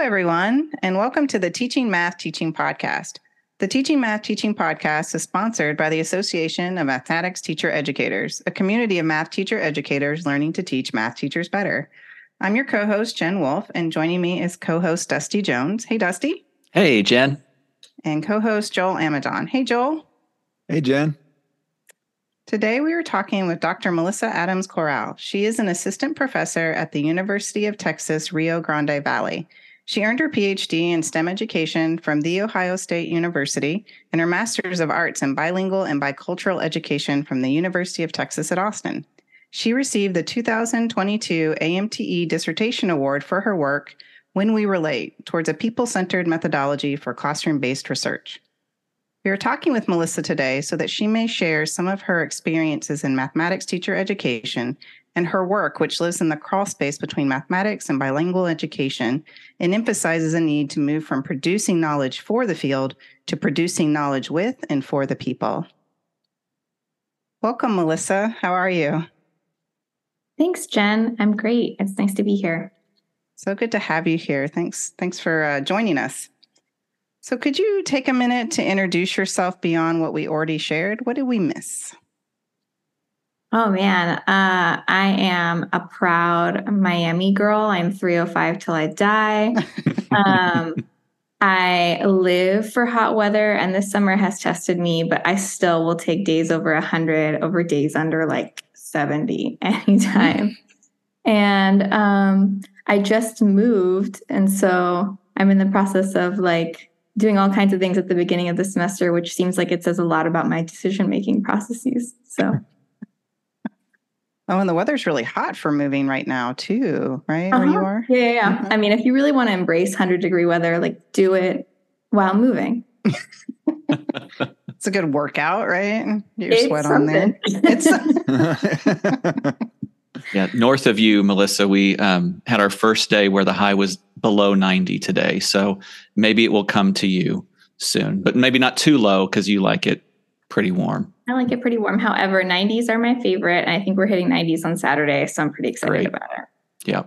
everyone, and welcome to the Teaching Math Teaching Podcast. The Teaching Math Teaching Podcast is sponsored by the Association of Mathematics Teacher Educators, a community of math teacher educators learning to teach math teachers better. I'm your co host, Jen Wolfe, and joining me is co host Dusty Jones. Hey, Dusty. Hey, Jen. And co host Joel Amidon. Hey, Joel. Hey, Jen. Today, we are talking with Dr. Melissa Adams Corral. She is an assistant professor at the University of Texas, Rio Grande Valley. She earned her PhD in STEM education from The Ohio State University and her Master's of Arts in Bilingual and Bicultural Education from the University of Texas at Austin. She received the 2022 AMTE Dissertation Award for her work, When We Relate, towards a people centered methodology for classroom based research. We are talking with Melissa today so that she may share some of her experiences in mathematics teacher education and her work, which lives in the crawl space between mathematics and bilingual education and emphasizes a need to move from producing knowledge for the field to producing knowledge with and for the people. Welcome, Melissa. How are you? Thanks, Jen. I'm great. It's nice to be here. So good to have you here. Thanks. Thanks for uh, joining us. So, could you take a minute to introduce yourself beyond what we already shared? What did we miss? Oh man, uh, I am a proud Miami girl. I'm 305 till I die. um, I live for hot weather, and this summer has tested me, but I still will take days over 100 over days under like 70 anytime. and um, I just moved, and so I'm in the process of like doing all kinds of things at the beginning of the semester, which seems like it says a lot about my decision making processes. So. Oh, and the weather's really hot for moving right now too, right? Uh-huh. Where you are? Yeah, yeah. yeah. Mm-hmm. I mean, if you really want to embrace 100 degree weather, like do it while moving. it's a good workout, right? Get your it's sweat something. on there. It's yeah, north of you, Melissa, we um, had our first day where the high was below 90 today. So maybe it will come to you soon, but maybe not too low because you like it pretty warm. I like it pretty warm. However, 90s are my favorite. I think we're hitting 90s on Saturday. So I'm pretty excited Great. about it. Yeah.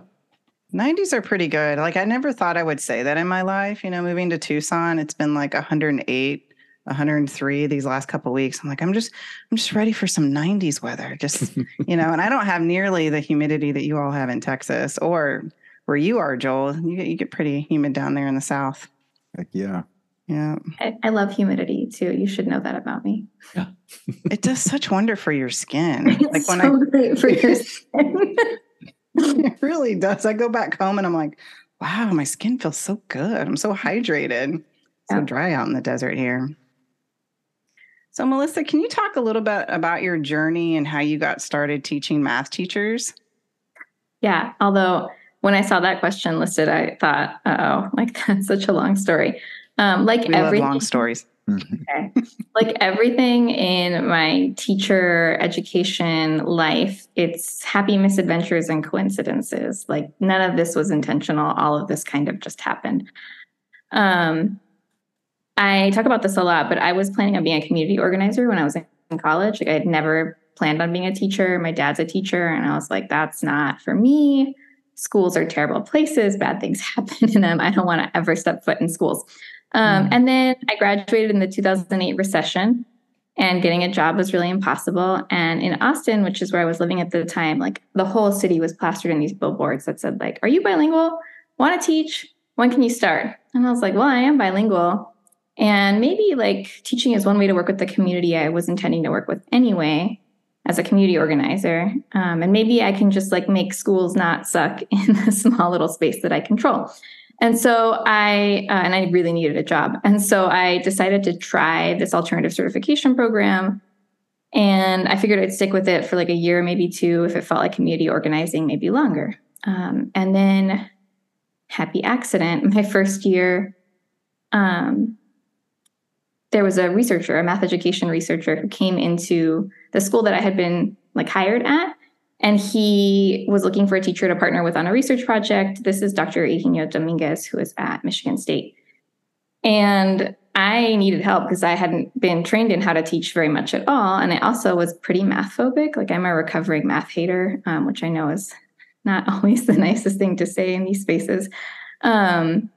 90s are pretty good. Like I never thought I would say that in my life. You know, moving to Tucson, it's been like 108 103 these last couple weeks. I'm like, I'm just, I'm just ready for some 90s weather. Just, you know, and I don't have nearly the humidity that you all have in Texas or where you are, Joel. You get, you get pretty humid down there in the South. Heck yeah. Yeah. I, I love humidity too. You should know that about me. Yeah. it does such wonder for your skin. It's like when so I, great for your skin. it really does. I go back home and I'm like, wow, my skin feels so good. I'm so hydrated. So dry out in the desert here. So, Melissa, can you talk a little bit about your journey and how you got started teaching math teachers? Yeah, although when I saw that question listed, I thought, oh, like that's such a long story. Um, like we everything, long stories. Okay. like everything in my teacher education life, it's happy misadventures and coincidences. Like none of this was intentional. All of this kind of just happened. Um, I talk about this a lot, but I was planning on being a community organizer when I was in college. Like I had never planned on being a teacher. My dad's a teacher, and I was like, that's not for me. Schools are terrible places. Bad things happen in them. I don't want to ever step foot in schools. Um, mm. And then I graduated in the 2008 recession, and getting a job was really impossible. And in Austin, which is where I was living at the time, like the whole city was plastered in these billboards that said, like, "Are you bilingual? Want to teach? When can you start?" And I was like, "Well, I am bilingual." And maybe like teaching is one way to work with the community I was intending to work with anyway as a community organizer. Um, and maybe I can just like make schools not suck in the small little space that I control. And so I, uh, and I really needed a job. And so I decided to try this alternative certification program. And I figured I'd stick with it for like a year, maybe two, if it felt like community organizing, maybe longer. Um, and then, happy accident, my first year, um, there was a researcher, a math education researcher, who came into the school that I had been like hired at. And he was looking for a teacher to partner with on a research project. This is Dr. Higinio Dominguez, who is at Michigan State. And I needed help because I hadn't been trained in how to teach very much at all. And I also was pretty math phobic. Like I'm a recovering math hater, um, which I know is not always the nicest thing to say in these spaces. Um,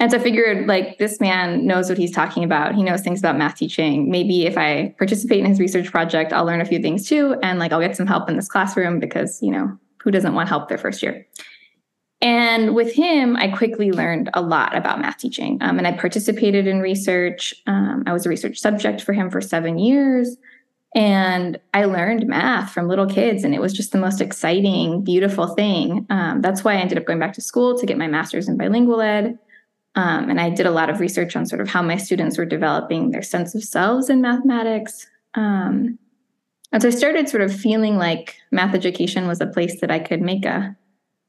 And so I figured like this man knows what he's talking about. He knows things about math teaching. Maybe if I participate in his research project, I'll learn a few things too. And like I'll get some help in this classroom because, you know, who doesn't want help their first year? And with him, I quickly learned a lot about math teaching. Um, and I participated in research. Um, I was a research subject for him for seven years. And I learned math from little kids, and it was just the most exciting, beautiful thing. Um, that's why I ended up going back to school to get my master's in bilingual ed. Um, and I did a lot of research on sort of how my students were developing their sense of selves in mathematics. Um, and so I started sort of feeling like math education was a place that I could make a,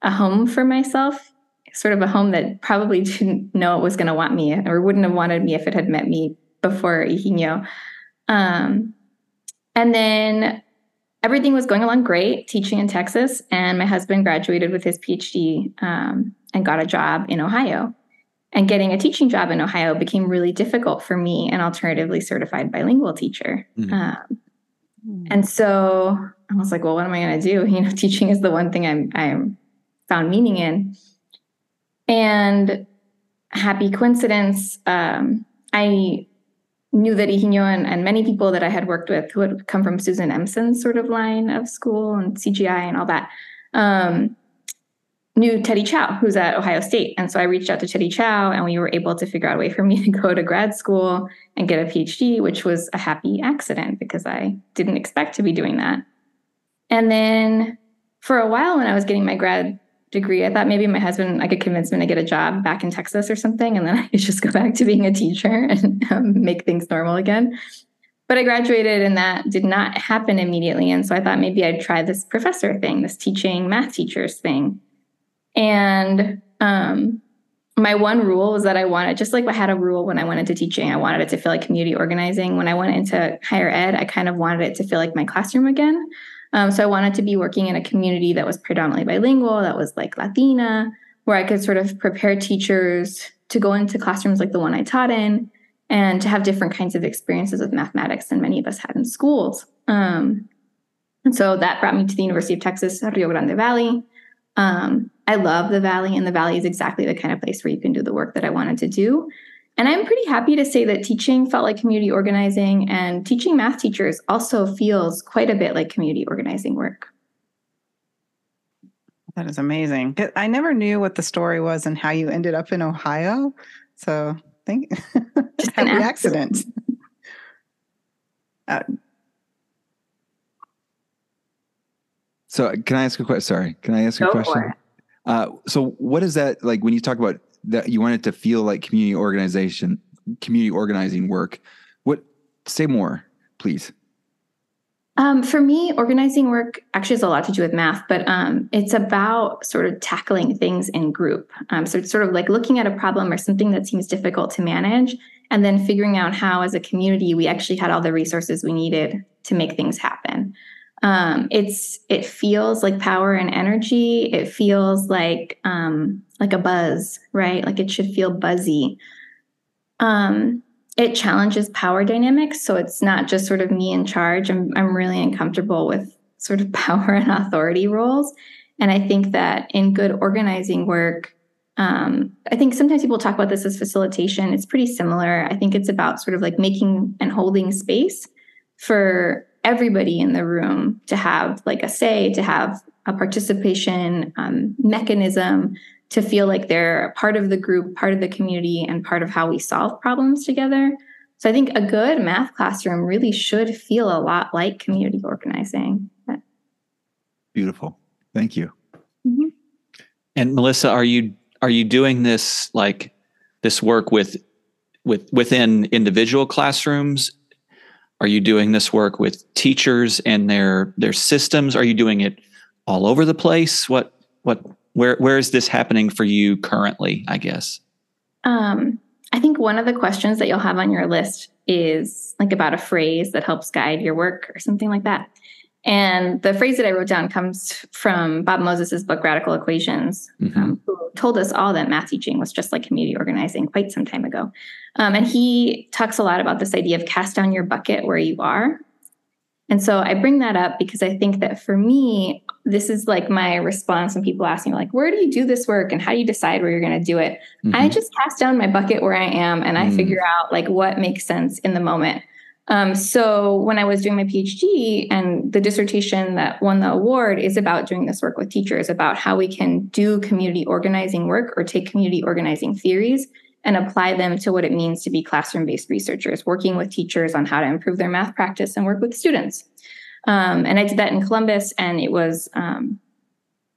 a home for myself, sort of a home that probably didn't know it was going to want me or wouldn't have wanted me if it had met me before Higinio. Um, and then everything was going along great teaching in Texas. And my husband graduated with his PhD um, and got a job in Ohio. And getting a teaching job in Ohio became really difficult for me, an alternatively certified bilingual teacher. Mm-hmm. Um, and so I was like, well, what am I going to do? You know, teaching is the one thing I'm I'm found meaning in. And happy coincidence, um, I knew that Higinio and, and many people that I had worked with who had come from Susan Empson's sort of line of school and CGI and all that. Um, knew Teddy Chao, who's at Ohio State. And so I reached out to Teddy Chao and we were able to figure out a way for me to go to grad school and get a PhD, which was a happy accident because I didn't expect to be doing that. And then for a while when I was getting my grad degree, I thought maybe my husband, I could convince him to get a job back in Texas or something. And then I could just go back to being a teacher and um, make things normal again. But I graduated and that did not happen immediately. And so I thought maybe I'd try this professor thing, this teaching math teachers thing. And um, my one rule was that I wanted, just like I had a rule when I went into teaching, I wanted it to feel like community organizing. When I went into higher ed, I kind of wanted it to feel like my classroom again. Um, so I wanted to be working in a community that was predominantly bilingual, that was like Latina, where I could sort of prepare teachers to go into classrooms like the one I taught in and to have different kinds of experiences with mathematics than many of us had in schools. Um, and so that brought me to the University of Texas, Rio Grande Valley. Um, I love the Valley, and the Valley is exactly the kind of place where you can do the work that I wanted to do. And I'm pretty happy to say that teaching felt like community organizing, and teaching math teachers also feels quite a bit like community organizing work. That is amazing. I never knew what the story was and how you ended up in Ohio. So thank just happy accident. accident. Uh, so can I ask a question? Sorry, can I ask Go a question? Uh, so what is that like when you talk about that you want it to feel like community organization, community organizing work? What say more, please? Um, for me, organizing work actually has a lot to do with math, but um, it's about sort of tackling things in group. Um, so it's sort of like looking at a problem or something that seems difficult to manage, and then figuring out how, as a community, we actually had all the resources we needed to make things happen um, it's it feels like power and energy. It feels like um, like a buzz right? Like it should feel buzzy. Um, it challenges power dynamics. So it's not just sort of me in charge. I'm, I'm really uncomfortable with sort of power and authority roles. And i think that in good organizing work um, i think sometimes people talk about this as facilitation. It's pretty similar. I think it's about sort of like making and holding space for everybody in the room to have like a say, to have a participation um, mechanism, to feel like they're part of the group, part of the community, and part of how we solve problems together. So I think a good math classroom really should feel a lot like community organizing. Beautiful. Thank you. Mm-hmm. And Melissa, are you are you doing this like this work with with within individual classrooms are you doing this work with teachers and their their systems? Are you doing it all over the place? What what where where is this happening for you currently? I guess. Um, I think one of the questions that you'll have on your list is like about a phrase that helps guide your work or something like that. And the phrase that I wrote down comes from Bob Moses's book Radical Equations, mm-hmm. um, who told us all that math teaching was just like community organizing quite some time ago. Um, and he talks a lot about this idea of cast down your bucket where you are. And so I bring that up because I think that for me, this is like my response when people ask me like where do you do this work and how do you decide where you're going to do it mm-hmm. i just cast down my bucket where i am and i mm. figure out like what makes sense in the moment um, so when i was doing my phd and the dissertation that won the award is about doing this work with teachers about how we can do community organizing work or take community organizing theories and apply them to what it means to be classroom based researchers working with teachers on how to improve their math practice and work with students um, and I did that in Columbus, and it was um,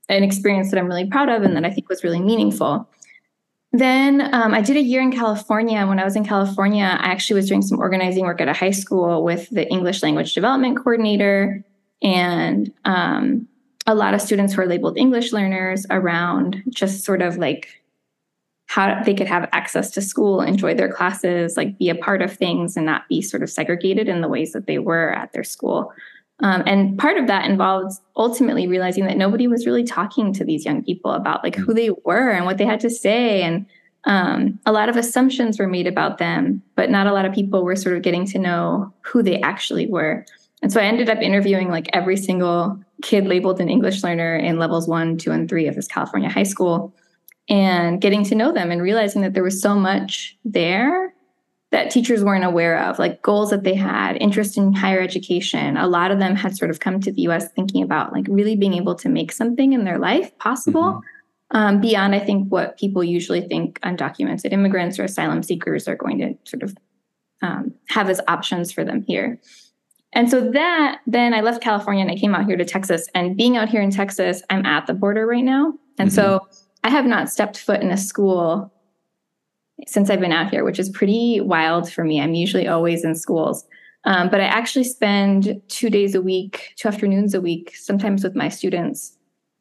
an experience that I'm really proud of and that I think was really meaningful. Then um, I did a year in California. When I was in California, I actually was doing some organizing work at a high school with the English language development coordinator and um, a lot of students who are labeled English learners around just sort of like how they could have access to school, enjoy their classes, like be a part of things and not be sort of segregated in the ways that they were at their school. Um, and part of that involves ultimately realizing that nobody was really talking to these young people about like who they were and what they had to say. And um, a lot of assumptions were made about them, but not a lot of people were sort of getting to know who they actually were. And so I ended up interviewing like every single kid labeled an English learner in levels one, two, and three of this California high school and getting to know them and realizing that there was so much there that teachers weren't aware of, like goals that they had, interest in higher education. A lot of them had sort of come to the US thinking about like really being able to make something in their life possible. Mm-hmm. Um, beyond, I think, what people usually think undocumented immigrants or asylum seekers are going to sort of um, have as options for them here. And so that then I left California and I came out here to Texas. And being out here in Texas, I'm at the border right now. And mm-hmm. so I have not stepped foot in a school since I've been out here, which is pretty wild for me. I'm usually always in schools. Um, but I actually spend two days a week, two afternoons a week, sometimes with my students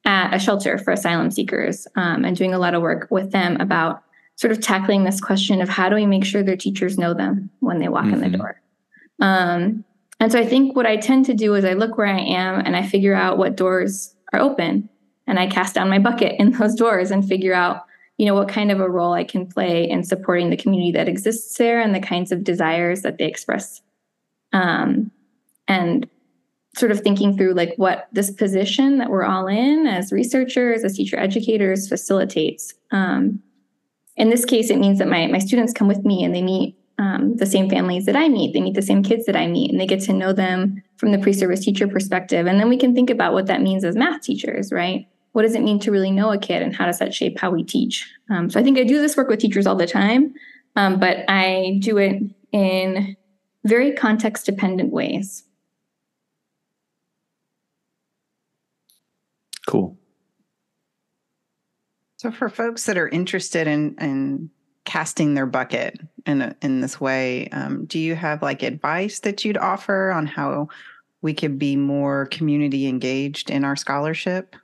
at a shelter for asylum seekers um, and doing a lot of work with them about sort of tackling this question of how do we make sure their teachers know them when they walk mm-hmm. in the mm-hmm. door. Um, and so I think what I tend to do is I look where I am and I figure out what doors are open and I cast down my bucket in those doors and figure out you know what kind of a role i can play in supporting the community that exists there and the kinds of desires that they express. Um, and sort of thinking through like what this position that we're all in as researchers as teacher educators facilitates. Um, in this case it means that my, my students come with me and they meet um, the same families that i meet. They meet the same kids that i meet and they get to know them from the pre-service teacher perspective. And then we can think about what that means as math teachers right what does it mean to really know a kid and how does that shape how we teach? Um, so i think i do this work with teachers all the time um, but i do it in very context dependent ways. Cool. So for folks that are interested in in casting their bucket in a, in this way um, do you have like advice that you'd offer on how we could be more community engaged in our scholarship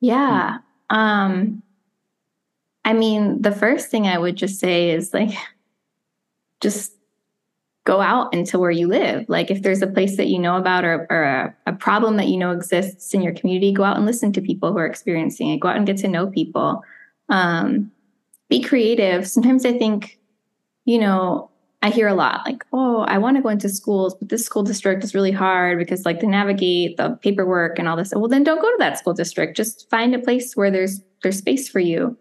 yeah. Um I mean, the first thing I would just say is like just go out into where you live. Like if there's a place that you know about or, or a, a, problem that you know exists in your community, go out and listen to people who are experiencing it. Go out and get to know people. Um, be creative. Sometimes I think, you know, I hear a lot like, oh, I want to go into schools, but this school district is really hard because like to navigate the paperwork and all this. Well, then don't go to that school district. Just find a place where there's there's space for you.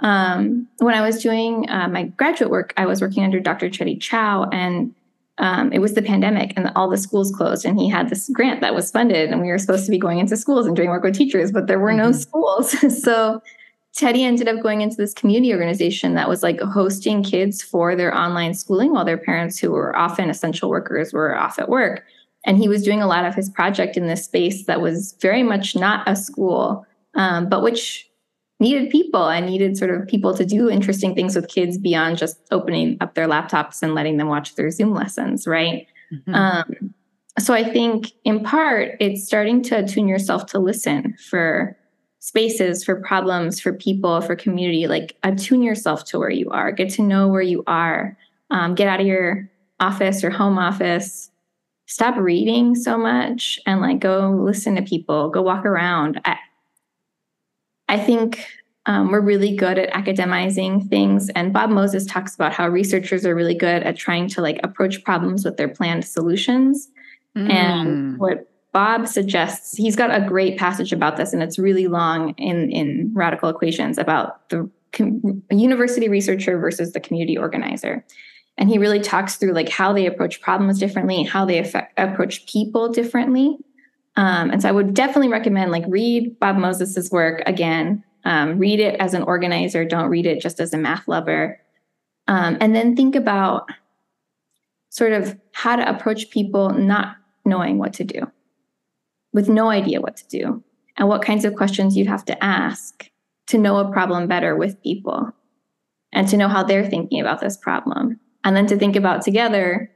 Um, when I was doing uh, my graduate work, I was working under Dr. Teddy Chao, and um, it was the pandemic, and all the schools closed. And he had this grant that was funded, and we were supposed to be going into schools and doing work with teachers, but there were no mm-hmm. schools. so Teddy ended up going into this community organization that was like hosting kids for their online schooling while their parents, who were often essential workers, were off at work. And he was doing a lot of his project in this space that was very much not a school, um, but which needed people and needed sort of people to do interesting things with kids beyond just opening up their laptops and letting them watch their Zoom lessons, right? Mm-hmm. Um, so I think in part, it's starting to attune yourself to listen for spaces for problems for people for community. Like attune yourself to where you are. Get to know where you are. Um, get out of your office or home office. Stop reading so much and like go listen to people. Go walk around. I, I think um, we're really good at academizing things. And bob moses talks about how researchers are really good at trying to like approach problems with their planned solutions. Mm. and what Bob suggests he's got a great passage about this, and it's really long in in Radical Equations about the com- university researcher versus the community organizer. And he really talks through like how they approach problems differently, how they affect, approach people differently. Um, and so I would definitely recommend like read Bob Moses's work again. Um, read it as an organizer. Don't read it just as a math lover. Um, and then think about sort of how to approach people not knowing what to do, with no idea what to do, and what kinds of questions you'd have to ask to know a problem better with people and to know how they're thinking about this problem. And then to think about together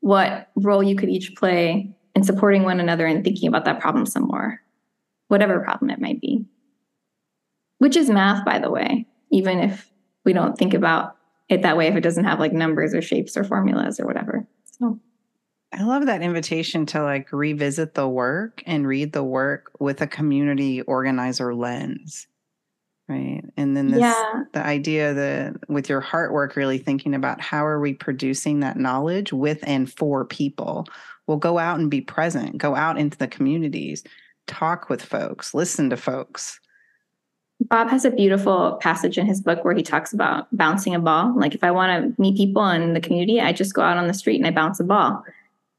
what role you could each play in supporting one another and thinking about that problem some more, whatever problem it might be. Which is math, by the way, even if we don't think about it that way, if it doesn't have like numbers or shapes or formulas or whatever. So I love that invitation to like revisit the work and read the work with a community organizer lens. Right. And then this yeah. the idea that with your heart work, really thinking about how are we producing that knowledge with and for people. We'll go out and be present, go out into the communities, talk with folks, listen to folks. Bob has a beautiful passage in his book where he talks about bouncing a ball. Like if I want to meet people in the community, I just go out on the street and I bounce a ball.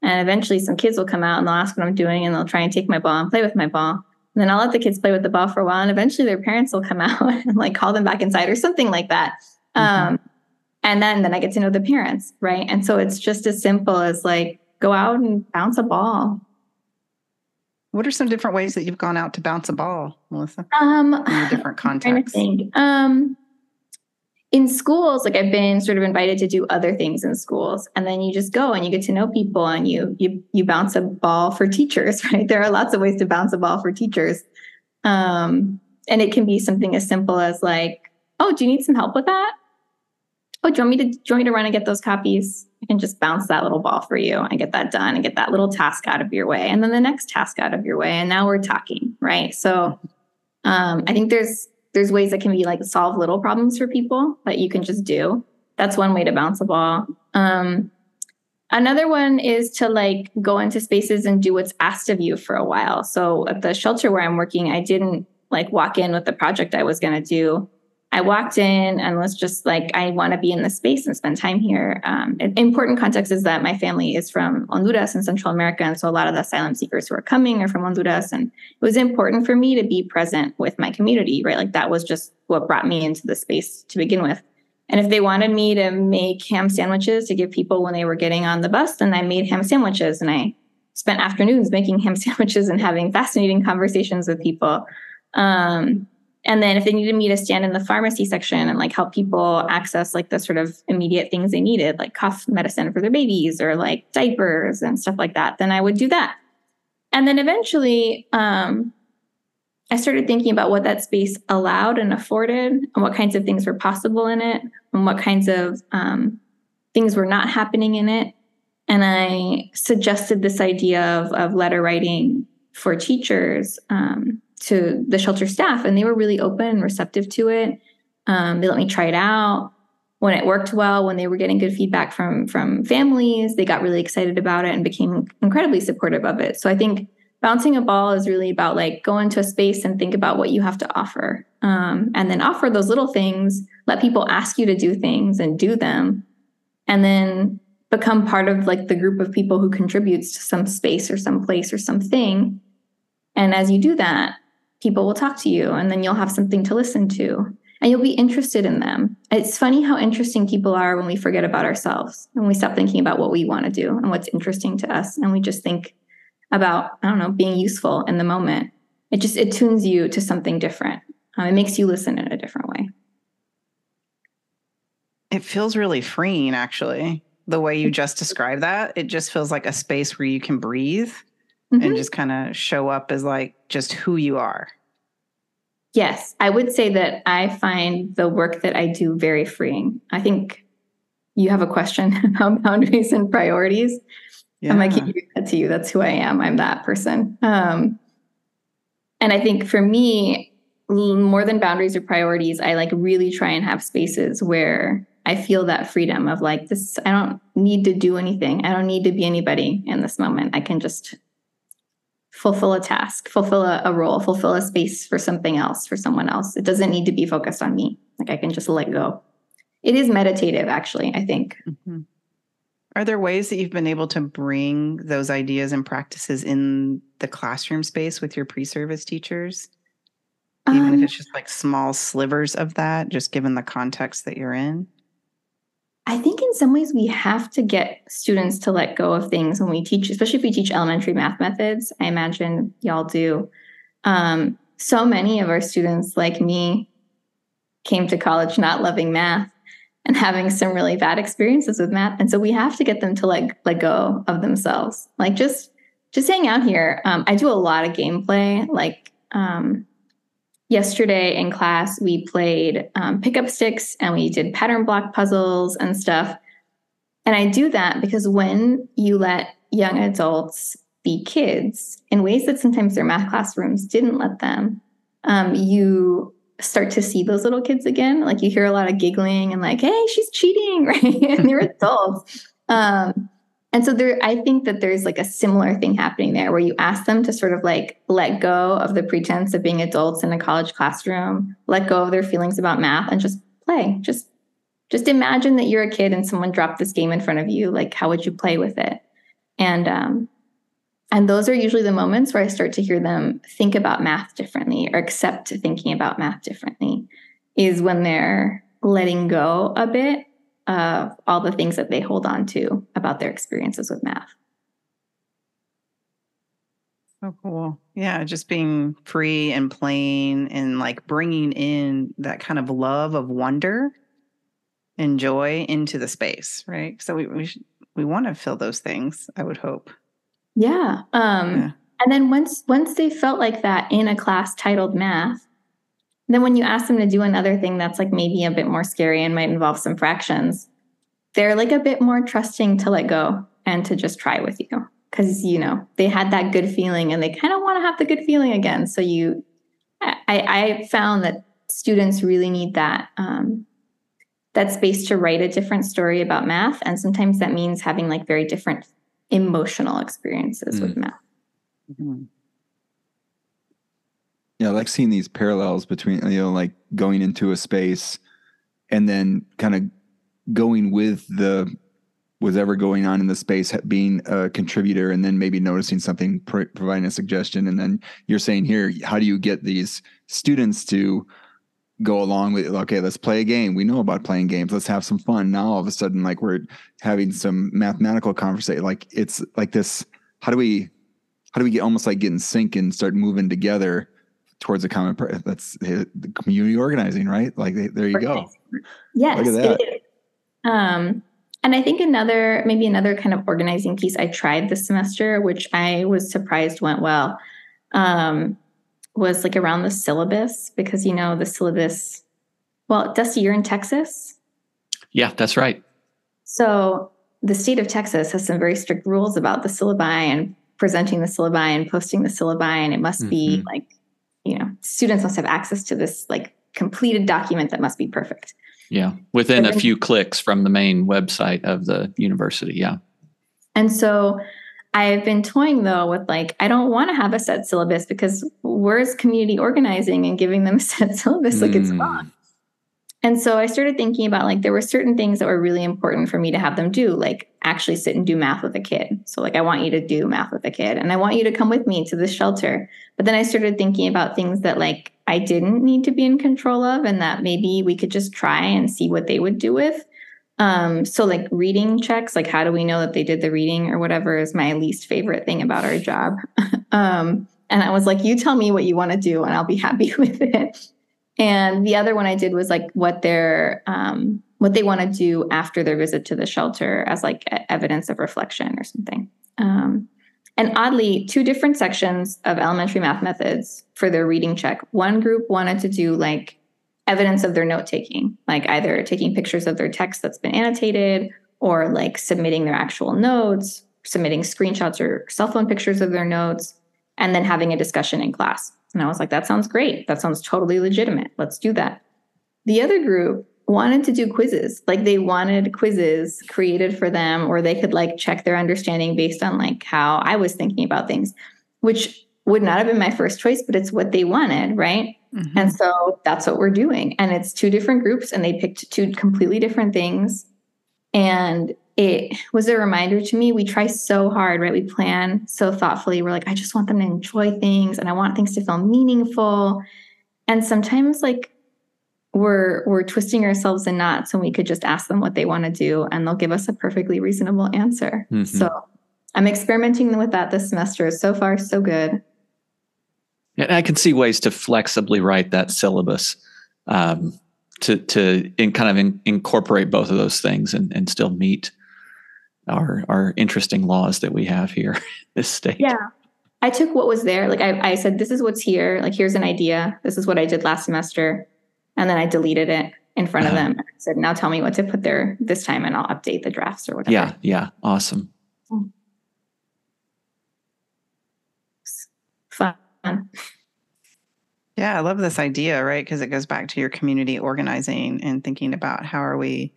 And eventually some kids will come out and they'll ask what I'm doing and they'll try and take my ball and play with my ball. And then I'll let the kids play with the ball for a while and eventually their parents will come out and like call them back inside or something like that. Mm-hmm. Um, and then then I get to know the parents, right? And so it's just as simple as like go out and bounce a ball what are some different ways that you've gone out to bounce a ball, Melissa? Um, in different contexts. Um, in schools, like I've been sort of invited to do other things in schools, and then you just go and you get to know people, and you you you bounce a ball for teachers, right? There are lots of ways to bounce a ball for teachers, um, and it can be something as simple as like, "Oh, do you need some help with that? Oh, do you want me to do you want me to run and get those copies? I can just bounce that little ball for you and get that done and get that little task out of your way. And then the next task out of your way. And now we're talking, right? So um, I think there's there's ways that can be like solve little problems for people that you can just do. That's one way to bounce a ball. Um, another one is to like go into spaces and do what's asked of you for a while. So at the shelter where I'm working, I didn't like walk in with the project I was going to do. I walked in and was just like, I want to be in this space and spend time here. Um, important context is that my family is from Honduras in Central America. And so a lot of the asylum seekers who are coming are from Honduras. And it was important for me to be present with my community, right? Like that was just what brought me into the space to begin with. And if they wanted me to make ham sandwiches to give people when they were getting on the bus, then I made ham sandwiches and I spent afternoons making ham sandwiches and having fascinating conversations with people. Um, and then if they needed me to stand in the pharmacy section and like help people access like the sort of immediate things they needed like cough medicine for their babies or like diapers and stuff like that then i would do that. And then eventually um, i started thinking about what that space allowed and afforded and what kinds of things were possible in it and what kinds of um, things were not happening in it. And i suggested this idea of, of letter writing for teachers um, to the shelter staff, and they were really open and receptive to it. Um, they let me try it out. When it worked well, when they were getting good feedback from from families, they got really excited about it and became incredibly supportive of it. So I think bouncing a ball is really about like go into a space and think about what you have to offer, um, and then offer those little things. Let people ask you to do things and do them, and then become part of like the group of people who contributes to some space or some place or something. And as you do that, people will talk to you and then you'll have something to listen to and you'll be interested in them. It's funny how interesting people are when we forget about ourselves and we stop thinking about what we want to do and what's interesting to us and we just think about I don't know being useful in the moment. It just it tunes you to something different. Um, it makes you listen in a different way. It feels really freeing actually. The way you just described that, it just feels like a space where you can breathe mm-hmm. and just kind of show up as like just who you are. Yes, I would say that I find the work that I do very freeing. I think you have a question about boundaries and priorities. Yeah. I'm like, that to you. That's who I am. I'm that person. Um, and I think for me, more than boundaries or priorities, I like really try and have spaces where I feel that freedom of like this. I don't need to do anything. I don't need to be anybody in this moment. I can just fulfill a task, fulfill a, a, role, fulfill a space for something else, for someone else. It doesn't need to be focused on me. Like I can just let go. It is meditative, actually, I think. Mm-hmm. Are there ways that you've been able to bring those ideas and practices in the classroom space with your pre service teachers? Even um, if it's just like small slivers of that, just given the context that you're in? I think in some ways we have to get students to let go of things when we teach, especially if we teach elementary math methods. I imagine y'all do. Um, so many of our students, like me, came to college not loving math and having some really bad experiences with math. And so we have to get them to let, let go of themselves. Like just just hang out here. Um, I do a lot of gameplay. Like um, yesterday in class, we played um, pickup sticks and we did pattern block puzzles and stuff. And I do that because when you let young adults be kids in ways that sometimes their math classrooms didn't let them, um, you start to see those little kids again. Like you hear a lot of giggling and like, hey, she's cheating, right? and they're adults. Um, and so there, I think that there's like a similar thing happening there where you ask them to sort of like let go of the pretense of being adults in a college classroom, let go of their feelings about math and just play. Just just imagine that you're a kid and someone dropped this game in front of you. Like how would you play with it? And um and those are usually the moments where I start to hear them think about math differently or accept thinking about math differently is when they're letting go a bit of all the things that they hold on to about their experiences with math. So cool. Yeah, just being free and playing and like bringing in that kind of love of wonder and joy into the space, right? So we we should, we want to fill those things, I would hope. Yeah. Um yeah. and then once once they felt like that in a class titled math, then when you ask them to do another thing that's like maybe a bit more scary and might involve some fractions, they're like a bit more trusting to let go and to just try with you because you know they had that good feeling and they kind of want to have the good feeling again. So you, I, I found that students really need that um, that space to write a different story about math, and sometimes that means having like very different emotional experiences mm. with math. Mm-hmm yeah, like seeing these parallels between you know, like going into a space and then kind of going with the whatever going on in the space, being a contributor, and then maybe noticing something, providing a suggestion, and then you're saying here, how do you get these students to go along with okay let's play a game. We know about playing games. Let's have some fun. Now all of a sudden like we're having some mathematical conversation like it's like this how do we how do we get almost like get in sync and start moving together towards a common purpose. That's the community organizing, right? Like there you go. Yes. Look at that. Um, and I think another, maybe another kind of organizing piece I tried this semester, which I was surprised went well, um, was like around the syllabus because you know the syllabus. Well, Dusty, you're in Texas. Yeah, that's right. So the state of Texas has some very strict rules about the syllabi and presenting the syllabi and posting the syllabi, and it must mm-hmm. be like you know students must have access to this like completed document that must be perfect. Yeah within a few clicks from the main website of the university yeah. And so i've been toying though with like i don't want to have a set syllabus because where's community organizing and giving them a set syllabus like mm. it's gone and so I started thinking about like there were certain things that were really important for me to have them do, like actually sit and do math with a kid. So like I want you to do math with a kid and I want you to come with me to the shelter. But then I started thinking about things that like I didn't need to be in control of and that maybe we could just try and see what they would do with. Um, so like reading checks, like how do we know that they did the reading or whatever is my least favorite thing about our job. um, and I was like, you tell me what you want to do and I'll be happy with it. And the other one I did was like what they're um, what they want to do after their visit to the shelter as like evidence of reflection or something. Um, and oddly, two different sections of elementary math methods for their reading check. One group wanted to do like evidence of their note taking, like either taking pictures of their text that's been annotated or like submitting their actual notes, submitting screenshots or cell phone pictures of their notes, and then having a discussion in class. And I was like, that sounds great. That sounds totally legitimate. Let's do that. The other group wanted to do quizzes. Like they wanted quizzes created for them, or they could like check their understanding based on like how I was thinking about things, which would not have been my first choice, but it's what they wanted, right? Mm-hmm. And so that's what we're doing. And it's two different groups, and they picked two completely different things. And it was a reminder to me we try so hard, right? We plan so thoughtfully. We're like, I just want them to enjoy things and I want things to feel meaningful. And sometimes, like, we're we're twisting ourselves in knots and we could just ask them what they want to do and they'll give us a perfectly reasonable answer mm-hmm. so i'm experimenting with that this semester so far so good and I can see ways to flexibly write that syllabus um, to to in kind of in, incorporate both of those things and, and still meet our our interesting laws that we have here in this state. Yeah. I took what was there. Like I, I said, this is what's here. Like here's an idea. This is what I did last semester. And then I deleted it in front uh-huh. of them. I said, now tell me what to put there this time and I'll update the drafts or whatever. Yeah, yeah. Awesome. Fun. Yeah, I love this idea, right? Because it goes back to your community organizing and thinking about how are we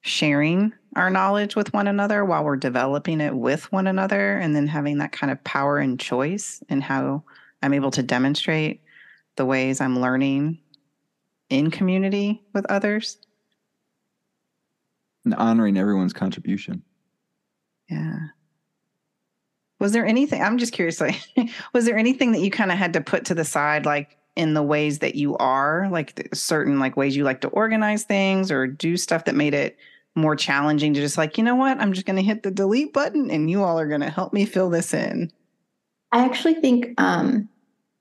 sharing our knowledge with one another while we're developing it with one another and then having that kind of power and choice in how I'm able to demonstrate the ways I'm learning in community with others. And honoring everyone's contribution. Yeah. Was there anything, I'm just curious, like, was there anything that you kind of had to put to the side, like in the ways that you are, like certain like ways you like to organize things or do stuff that made it more challenging to just like, you know what, I'm just going to hit the delete button and you all are going to help me fill this in? I actually think um,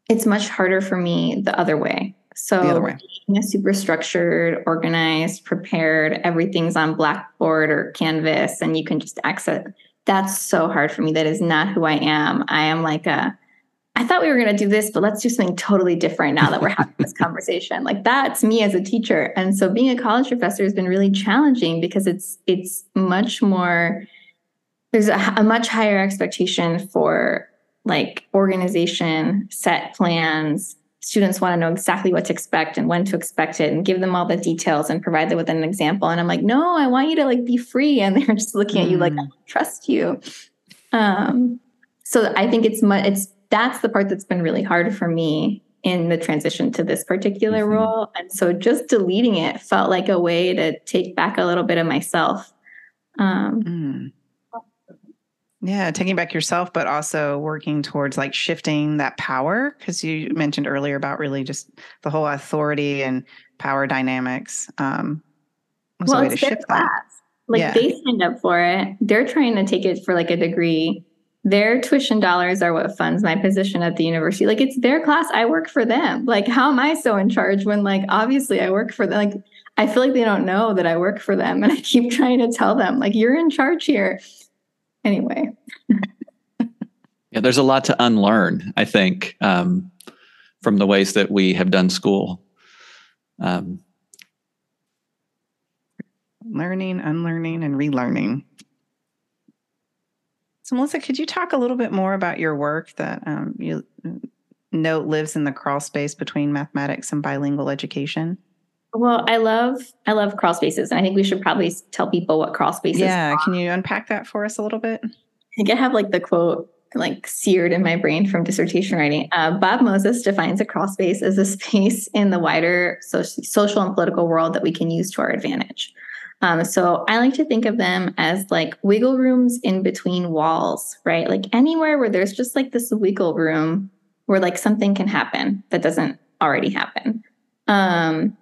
it's much harder for me the other way. So the other way. being a super structured, organized, prepared, everything's on Blackboard or Canvas and you can just access that's so hard for me. That is not who I am. I am like a, I thought we were going to do this, but let's do something totally different now that we're having this conversation. Like that's me as a teacher. And so being a college professor has been really challenging because it's it's much more there's a, a much higher expectation for like organization, set plans, students want to know exactly what to expect and when to expect it and give them all the details and provide them with an example and i'm like no i want you to like be free and they're just looking at you like i mm. trust you um so i think it's much it's that's the part that's been really hard for me in the transition to this particular mm-hmm. role and so just deleting it felt like a way to take back a little bit of myself um mm. Yeah, taking back yourself, but also working towards like shifting that power. Because you mentioned earlier about really just the whole authority and power dynamics. Um, well, it's their class. That. Like yeah. they signed up for it. They're trying to take it for like a degree. Their tuition dollars are what funds my position at the university. Like it's their class. I work for them. Like how am I so in charge when like obviously I work for them? Like I feel like they don't know that I work for them, and I keep trying to tell them like you're in charge here anyway. yeah, there's a lot to unlearn, I think, um, from the ways that we have done school. Um, Learning, unlearning, and relearning. So, Melissa, could you talk a little bit more about your work that um, you note lives in the crawl space between mathematics and bilingual education? Well, I love I love crawl spaces, and I think we should probably tell people what crawl spaces. Are. Yeah, are. can you unpack that for us a little bit? I think I have like the quote like seared in my brain from dissertation writing. Uh, Bob Moses defines a crawl space as a space in the wider so- social and political world that we can use to our advantage. Um, so I like to think of them as like wiggle rooms in between walls, right? Like anywhere where there's just like this wiggle room where like something can happen that doesn't already happen. Um,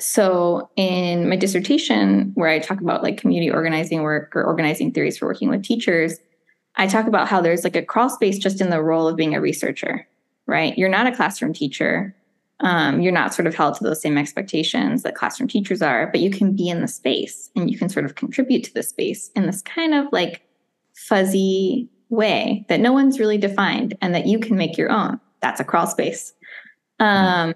so in my dissertation where i talk about like community organizing work or organizing theories for working with teachers i talk about how there's like a crawl space just in the role of being a researcher right you're not a classroom teacher um, you're not sort of held to those same expectations that classroom teachers are but you can be in the space and you can sort of contribute to the space in this kind of like fuzzy way that no one's really defined and that you can make your own. That's a crawl space. Um,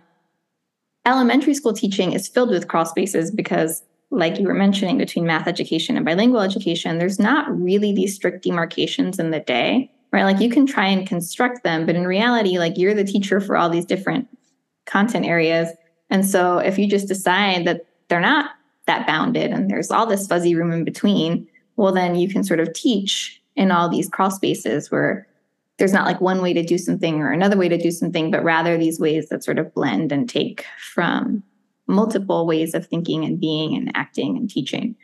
elementary school teaching is filled with crawl spaces because like you were mentioning between math education and bilingual education there's not really these strict demarcations in the day right? Like you can try and construct them but in reality like you're the teacher for all these different content areas and so if you just decide that they're not that bounded and there's all this fuzzy room in between well then you can sort of teach in all these crawl spaces where there's not like one way to do something or another way to do something, but rather these ways that sort of blend and take from multiple ways of thinking and being and acting and teaching.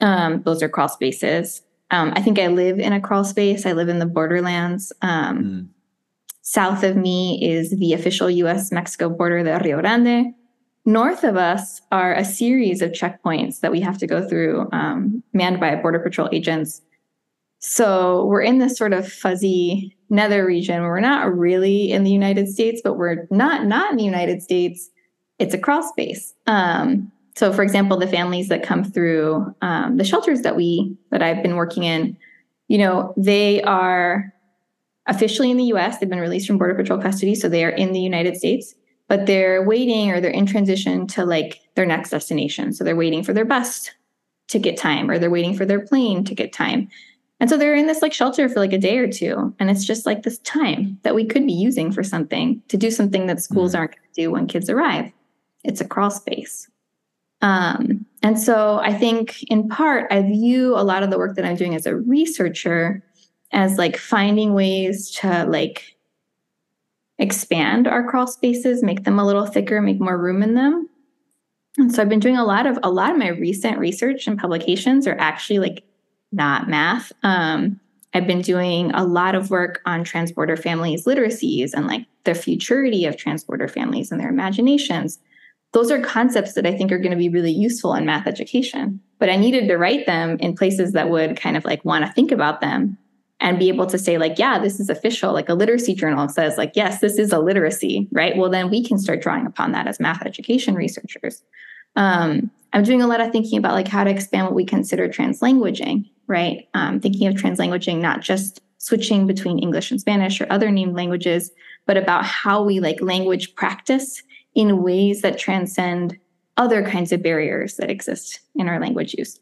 Um, those are crawl spaces. Um, I think I live in a crawl space. I live in the borderlands. Um, mm. South of me is the official US Mexico border, the Rio Grande. North of us are a series of checkpoints that we have to go through, um, manned by Border Patrol agents. So we're in this sort of fuzzy nether region. We're not really in the United States, but we're not not in the United States. It's a crawl space. Um, so, for example, the families that come through um, the shelters that we that I've been working in, you know, they are officially in the U.S. They've been released from Border Patrol custody, so they are in the United States. But they're waiting, or they're in transition to like their next destination. So they're waiting for their bus ticket time, or they're waiting for their plane ticket time. And so they're in this like shelter for like a day or two. And it's just like this time that we could be using for something to do something that schools mm-hmm. aren't going to do when kids arrive. It's a crawl space. Um, and so I think in part, I view a lot of the work that I'm doing as a researcher as like finding ways to like expand our crawl spaces, make them a little thicker, make more room in them. And so I've been doing a lot of a lot of my recent research and publications are actually like not math. Um, I've been doing a lot of work on transborder families' literacies and like the futurity of transborder families and their imaginations. Those are concepts that I think are going to be really useful in math education. But I needed to write them in places that would kind of like want to think about them and be able to say like yeah this is official like a literacy journal says like yes this is a literacy right well then we can start drawing upon that as math education researchers um, i'm doing a lot of thinking about like how to expand what we consider translanguaging right? Um, thinking of translanguaging, not just switching between English and Spanish or other named languages, but about how we like language practice in ways that transcend other kinds of barriers that exist in our language use.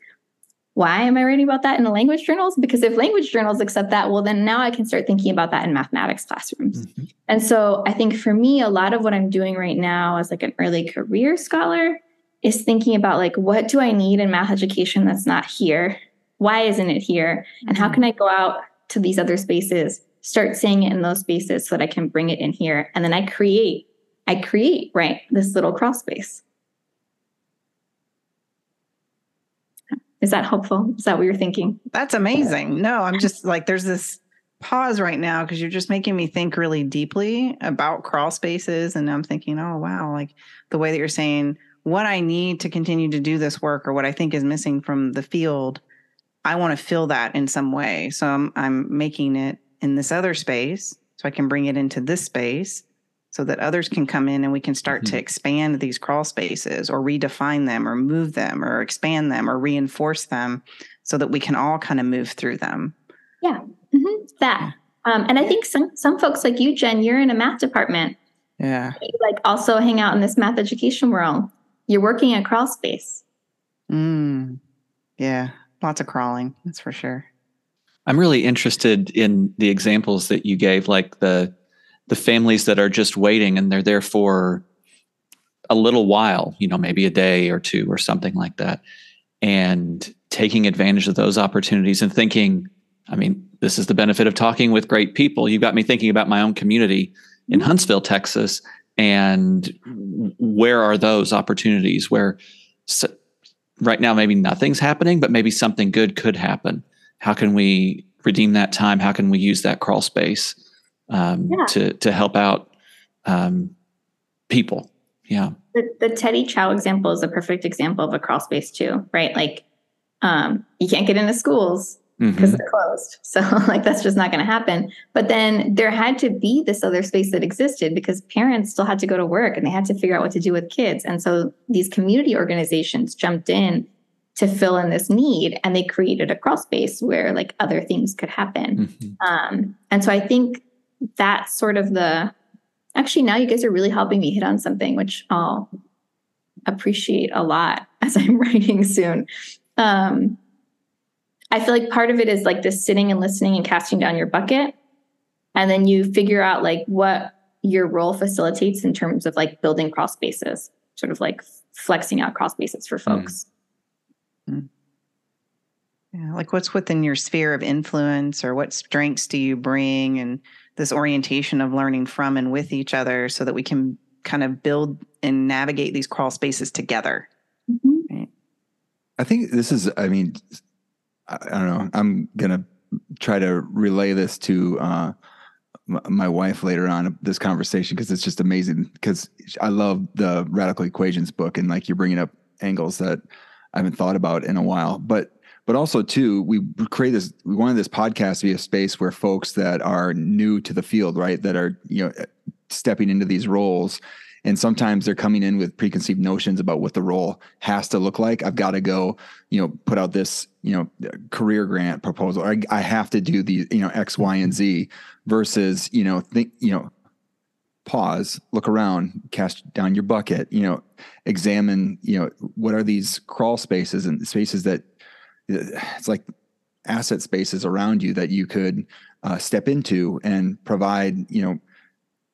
Why am I writing about that in the language journals? Because if language journals accept that, well, then now I can start thinking about that in mathematics classrooms. Mm-hmm. And so I think for me, a lot of what I'm doing right now as like an early career scholar is thinking about like, what do I need in math education that's not here? why isn't it here and how mm-hmm. can i go out to these other spaces start saying it in those spaces so that i can bring it in here and then i create i create right this little crawl space is that helpful? Is that what you're thinking? That's amazing. No i'm just like there's this pause right now because you're just making me think really deeply about crawl spaces and i'm thinking oh wow like the way that you're saying what i need to continue to do this work or what i think is missing from the field I want to fill that in some way. So I'm, I'm making it in this other space so I can bring it into this space so that others can come in and we can start mm-hmm. to expand these crawl spaces or redefine them or move them or expand them or reinforce them so that we can all kind of move through them. Yeah, mm-hmm. that. Um, and I think some some folks like you, Jen, you're in a math department. Yeah. You like also hang out in this math education world. You're working at crawl space. Mm. Yeah, Lots of crawling, that's for sure. I'm really interested in the examples that you gave, like the the families that are just waiting and they're there for a little while, you know, maybe a day or two or something like that, and taking advantage of those opportunities and thinking, I mean, this is the benefit of talking with great people. You got me thinking about my own community in mm-hmm. Huntsville, Texas, and where are those opportunities where right now maybe nothing's happening, but maybe something good could happen. How can we redeem that time? How can we use that crawl space um, yeah. to to help out um, people? Yeah. The, the Teddy Chao example is a perfect example of a crawl space too, right? Like um, you can't get into schools because mm-hmm. they're closed. So like that's just not going to happen. But then there had to be this other space that existed because parents still had to go to work and they had to figure out what to do with kids. And so these community organizations jumped in to fill in this need and they created a crawl space where like other things could happen. Mm-hmm. Um, and so I think that's sort of the actually now you guys are really helping me hit on something which I'll appreciate a lot as I'm writing soon. Um, I feel like part of it is like this sitting and listening and casting down your bucket. And then you figure out like what your role facilitates in terms of like building crawl spaces, sort of like flexing out crawl spaces for folks. Mm. Yeah, like what's within your sphere of influence or what strengths do you bring and this orientation of learning from and with each other so that we can kind of build and navigate these crawl spaces together. Mm-hmm. Right? I think this is, I mean, I, I don't know. I'm going to try to relay this to uh, my wife later on this conversation because it's just amazing because I love the radical equations book and like you're bringing up angles that I haven't thought about in a while. But but also too we create this we wanted this podcast to be a space where folks that are new to the field right that are you know stepping into these roles and sometimes they're coming in with preconceived notions about what the role has to look like. I've got to go you know put out this you know career grant proposal. I, I have to do the you know x y and z versus you know think you know pause look around cast down your bucket you know examine you know what are these crawl spaces and spaces that it's like asset spaces around you that you could uh, step into and provide you know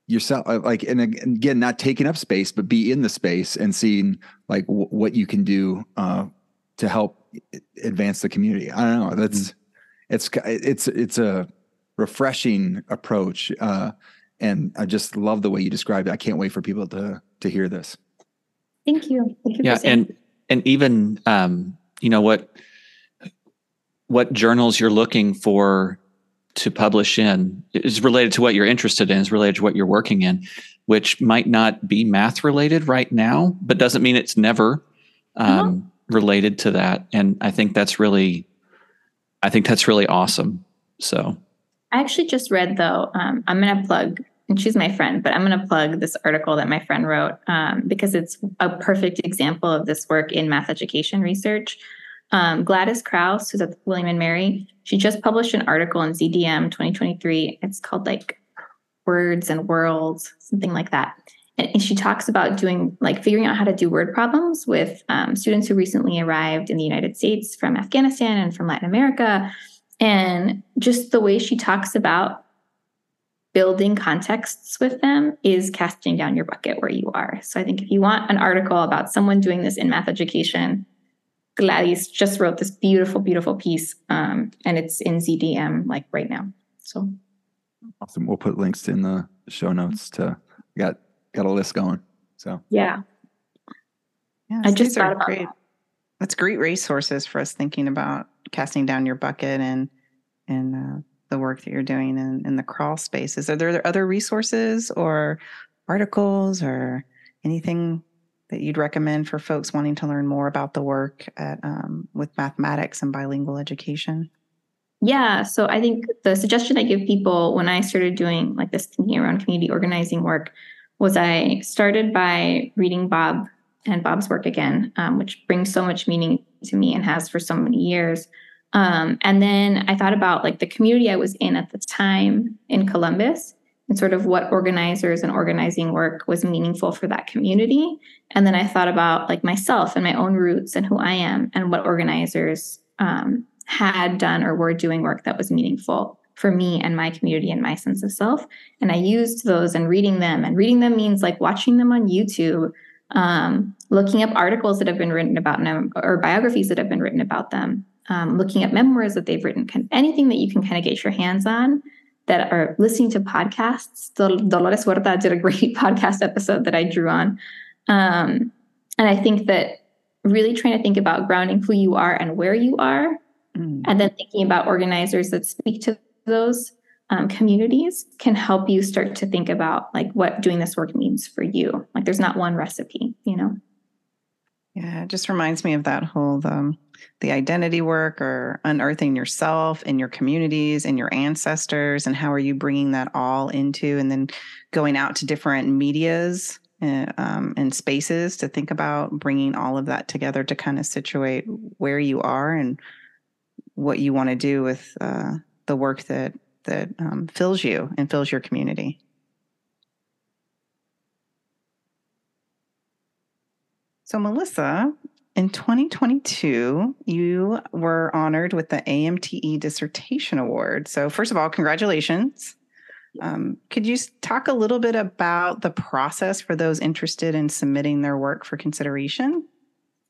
yourself uh, like and again not taking up space but be in the space and seeing like w- what you can do uh, to help advance the community. I don't know. That's mm-hmm. it's it's it's a refreshing approach uh, and i just love the way you described it. I can't wait for people to to hear this. Thank you, thank you yeah and and even um you know what what journals you're looking for to publish in is related to what you're interested in, is related to what you're working in, which might not be math related right now, but doesn't mean it's never um, uh-huh. related to that. And I think that's really, I think that's really awesome. So I actually just read though, um, I'm going to plug, and she's my friend, but I'm going to plug this article that my friend wrote um, because it's a perfect example of this work in math education research. Um, Gladys Krause, who's at William and Mary, she just published an article in ZDM 2023. It's called like Words and Worlds, something like that. And she talks about doing like figuring out how to do word problems with um, students who recently arrived in the United States from Afghanistan and from Latin America. And just the way she talks about building contexts with them is casting down your bucket where you are. So I think if you want an article about someone doing this in math education, Gladys just wrote this beautiful, beautiful piece, um, and it's in ZDM like right now. So awesome. We'll put links in the show notes to got got a list going. So yeah, yeah. I just thought about great. That. That's great resources for us thinking about casting down your bucket and and uh, the work that you're doing in, in the crawl spaces. Are there other resources or articles or anything that you'd recommend for folks wanting to learn more about the work at, um, with mathematics and bilingual education? Yeah, so I think the suggestion I give people when I started doing like this thinking around community organizing work was I started by reading Bob and Bob's work again, um, which brings so much meaning to me and has for so many years. Um, and then I thought about like the community I was in at the time in Columbus and sort of what organizers and organizing work was meaningful for that community. And then I thought about like myself and my own roots and who I am and what organizers um, had done or were doing work that was meaningful for me and my community and my sense of self. And I used those and reading them. And reading them means like watching them on YouTube, um, looking up articles that have been written about them or biographies that have been written about them, um, looking at memoirs that they've written, anything that you can kind of get your hands on that are listening to podcasts. Dolores Huerta did a great podcast episode that I drew on. Um, and I think that really trying to think about grounding who you are and where you are, mm. and then thinking about organizers that speak to those um, communities can help you start to think about like what doing this work means for you. Like there's not one recipe, you know? Yeah, it just reminds me of that whole um, the identity work or unearthing yourself and your communities and your ancestors and how are you bringing that all into and then going out to different medias uh, um, and spaces to think about bringing all of that together to kind of situate where you are and what you want to do with uh, the work that that um, fills you and fills your community. So, Melissa, in 2022, you were honored with the AMTE Dissertation Award. So, first of all, congratulations. Um, could you talk a little bit about the process for those interested in submitting their work for consideration?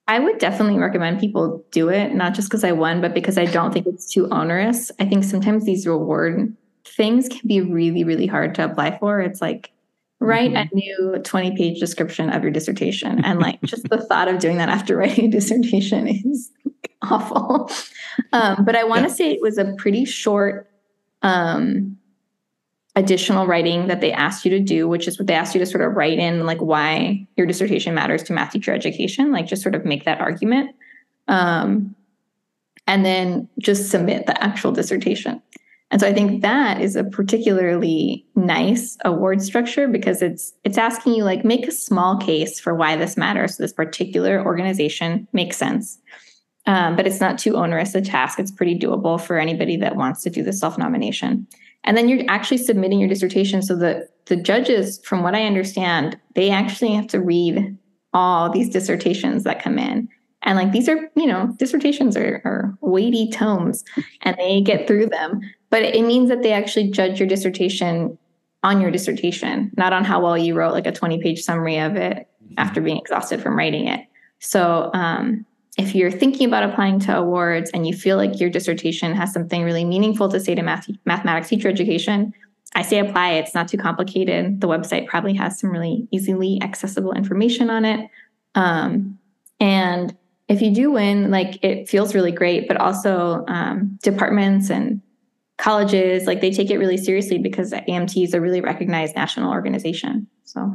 I would definitely recommend people do it, not just because I won, but because I don't think it's too onerous. I think sometimes these reward things can be really, really hard to apply for. It's like, write mm-hmm. a new 20 page description of your dissertation. And like just the thought of doing that after writing a dissertation is awful. Um, but I want to yeah. say it was a pretty short um, additional writing that they asked you to do, which is what they asked you to sort of write in, like why your dissertation matters to math teacher education, like just sort of make that argument. Um, and then just submit the actual dissertation. And so I think that is a particularly nice award structure because it's it's asking you like make a small case for why this matters. So this particular organization makes sense. Um, but it's not too onerous a task. It's pretty doable for anybody that wants to do the self nomination. And then you're actually submitting your dissertation. So the, the judges, from what I understand, they actually have to read all these dissertations that come in. And like these are, you know, dissertations are, are weighty tomes and they get through them. But it means that they actually judge your dissertation on your dissertation, not on how well you wrote like a 20 page summary of it after being exhausted from writing it. So um, if you're thinking about applying to awards and you feel like your dissertation has something really meaningful to say to math, mathematics teacher education, I say apply. It's not too complicated. The website probably has some really easily accessible information on it. Um, and if you do win, like it feels really great, but also um, departments and colleges, like they take it really seriously because AMTE is a really recognized national organization. So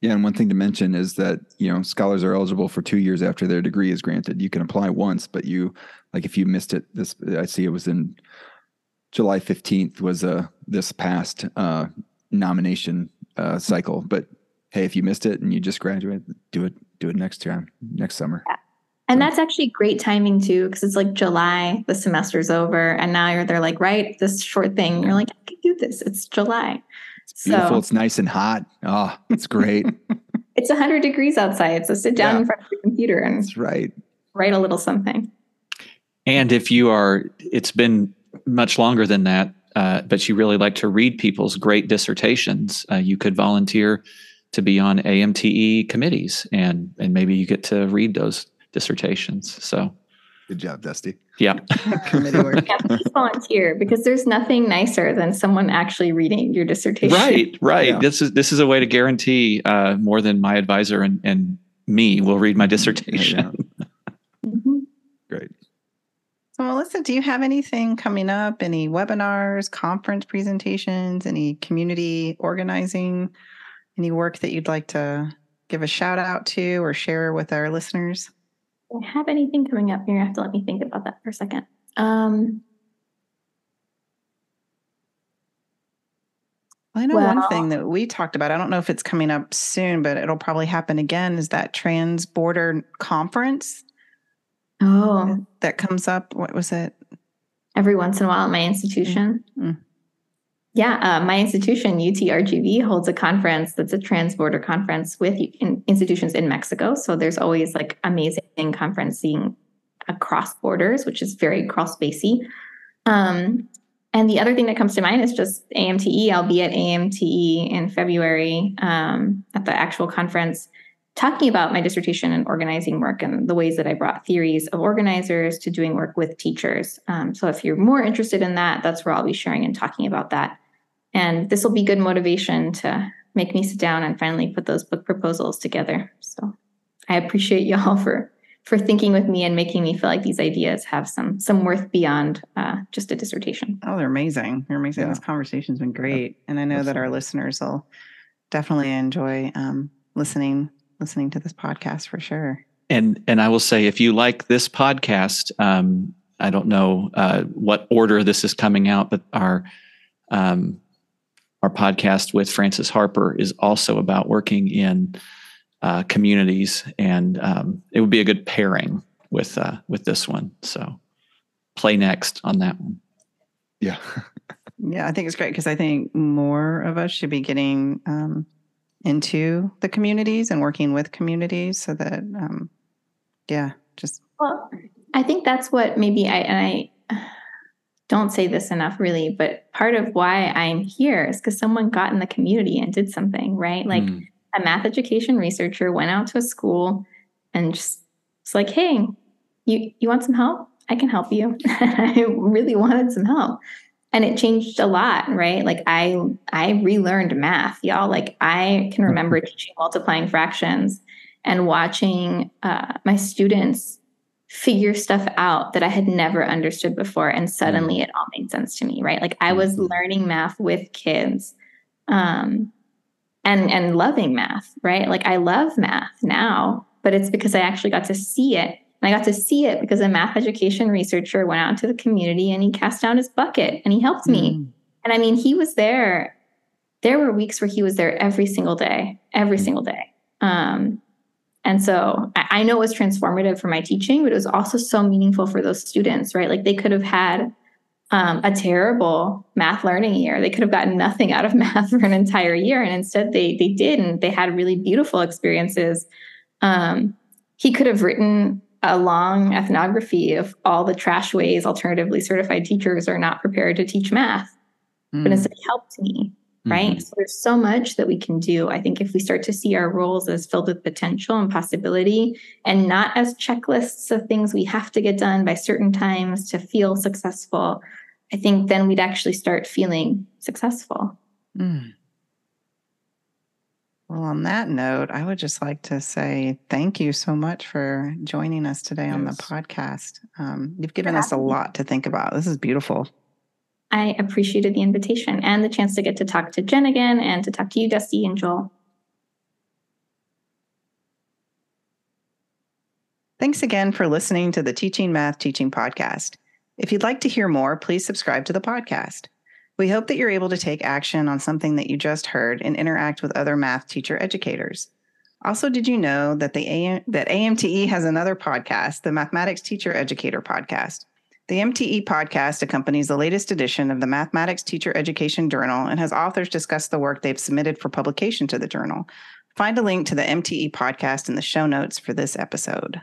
yeah, and one thing to mention is that you know scholars are eligible for two years after their degree is granted. You can apply once, but you like if you missed it, this I see it was in July fifteenth was a uh, this past uh, nomination uh, cycle. But hey, if you missed it and you just graduate, do it do it next time next summer. Yeah. And that's actually great timing too, because it's like July, the semester's over, and now you're they're like, right, this short thing. You're like, I can do this. It's July. It's beautiful. So, it's nice and hot. Oh, it's great. it's 100 degrees outside. So sit down yeah. in front of your computer and That's right. write a little something. And if you are, it's been much longer than that, uh, but you really like to read people's great dissertations, uh, you could volunteer to be on AMTE committees and, and maybe you get to read those dissertations. So Good job, Dusty. Yeah. yeah, please volunteer because there's nothing nicer than someone actually reading your dissertation. Right, right. Yeah. This is this is a way to guarantee uh, more than my advisor and, and me will read my dissertation. Yeah. mm-hmm. Great. So, Melissa, do you have anything coming up? Any webinars, conference presentations, any community organizing, any work that you'd like to give a shout out to or share with our listeners? I have anything coming up? You're gonna have to let me think about that for a second. Um, I know well, one thing that we talked about. I don't know if it's coming up soon, but it'll probably happen again. Is that trans border conference? Oh, that comes up. What was it? Every once in a while at my institution. Mm-hmm. Yeah, uh, my institution, UTRGV, holds a conference that's a trans-border conference with in institutions in Mexico. So there's always like amazing conferencing across borders, which is very cross-spacey. Um, and the other thing that comes to mind is just AMTE. I'll be at AMTE in February um, at the actual conference, talking about my dissertation and organizing work and the ways that I brought theories of organizers to doing work with teachers. Um, so if you're more interested in that, that's where I'll be sharing and talking about that. And this will be good motivation to make me sit down and finally put those book proposals together. So I appreciate y'all for for thinking with me and making me feel like these ideas have some some worth beyond uh, just a dissertation. Oh, they're amazing! They're amazing. Yeah. This conversation's been great, and I know Absolutely. that our listeners will definitely enjoy um, listening listening to this podcast for sure. And and I will say, if you like this podcast, um, I don't know uh, what order this is coming out, but our um, our podcast with Frances Harper is also about working in uh, communities, and um, it would be a good pairing with uh, with this one. So, play next on that one. Yeah, yeah, I think it's great because I think more of us should be getting um, into the communities and working with communities, so that um, yeah, just well, I think that's what maybe I and I don't say this enough really but part of why i'm here is because someone got in the community and did something right like mm. a math education researcher went out to a school and just it's like, hey, you you want some help? I can help you. I really wanted some help. And it changed a lot, right? Like I I relearned math, y'all. Like I can remember teaching multiplying fractions and watching uh, my students figure stuff out that I had never understood before. And suddenly mm. it all made sense to me, right? Like I was mm-hmm. learning math with kids um, and, and loving math, right? Like I love math now, but it's because I actually got to see it. And I got to see it because a math education researcher went out into the community and he cast down his bucket and he helped me. Mm. And I mean, he was there. There were weeks where he was there every single day, every mm. single day. Um, and so I know it was transformative for my teaching, but it was also so meaningful for those students, right? Like they could have had um, a terrible math learning year. They could have gotten nothing out of math for an entire year, and instead they they did, and they had really beautiful experiences. Um, he could have written a long ethnography of all the trash ways alternatively certified teachers are not prepared to teach math, mm. but hmm. instead helped me right? Mm-hmm. So there's so much that we can do. I think if we start to see our roles as filled with potential and possibility and not as checklists of things we have to get done by certain times to feel successful, I think then we'd actually start feeling successful. Mm. Well, on that note, I would just like to say thank you so much for joining us today yes. on the podcast. Um, you've given us a lot to think about. This is beautiful. I appreciated the invitation and the chance to get to talk to Jen again and to talk to you, Dusty and Joel. Thanks again for listening to the Teaching Math Teaching podcast. If you'd like to hear more, please subscribe to the podcast. We hope that you're able to take action on something that you just heard and interact with other math teacher educators. Also, did you know that the AM, that AMTE has another podcast, the Mathematics Teacher Educator podcast? The MTE podcast accompanies the latest edition of the Mathematics Teacher Education Journal and has authors discuss the work they've submitted for publication to the journal. Find a link to the MTE podcast in the show notes for this episode.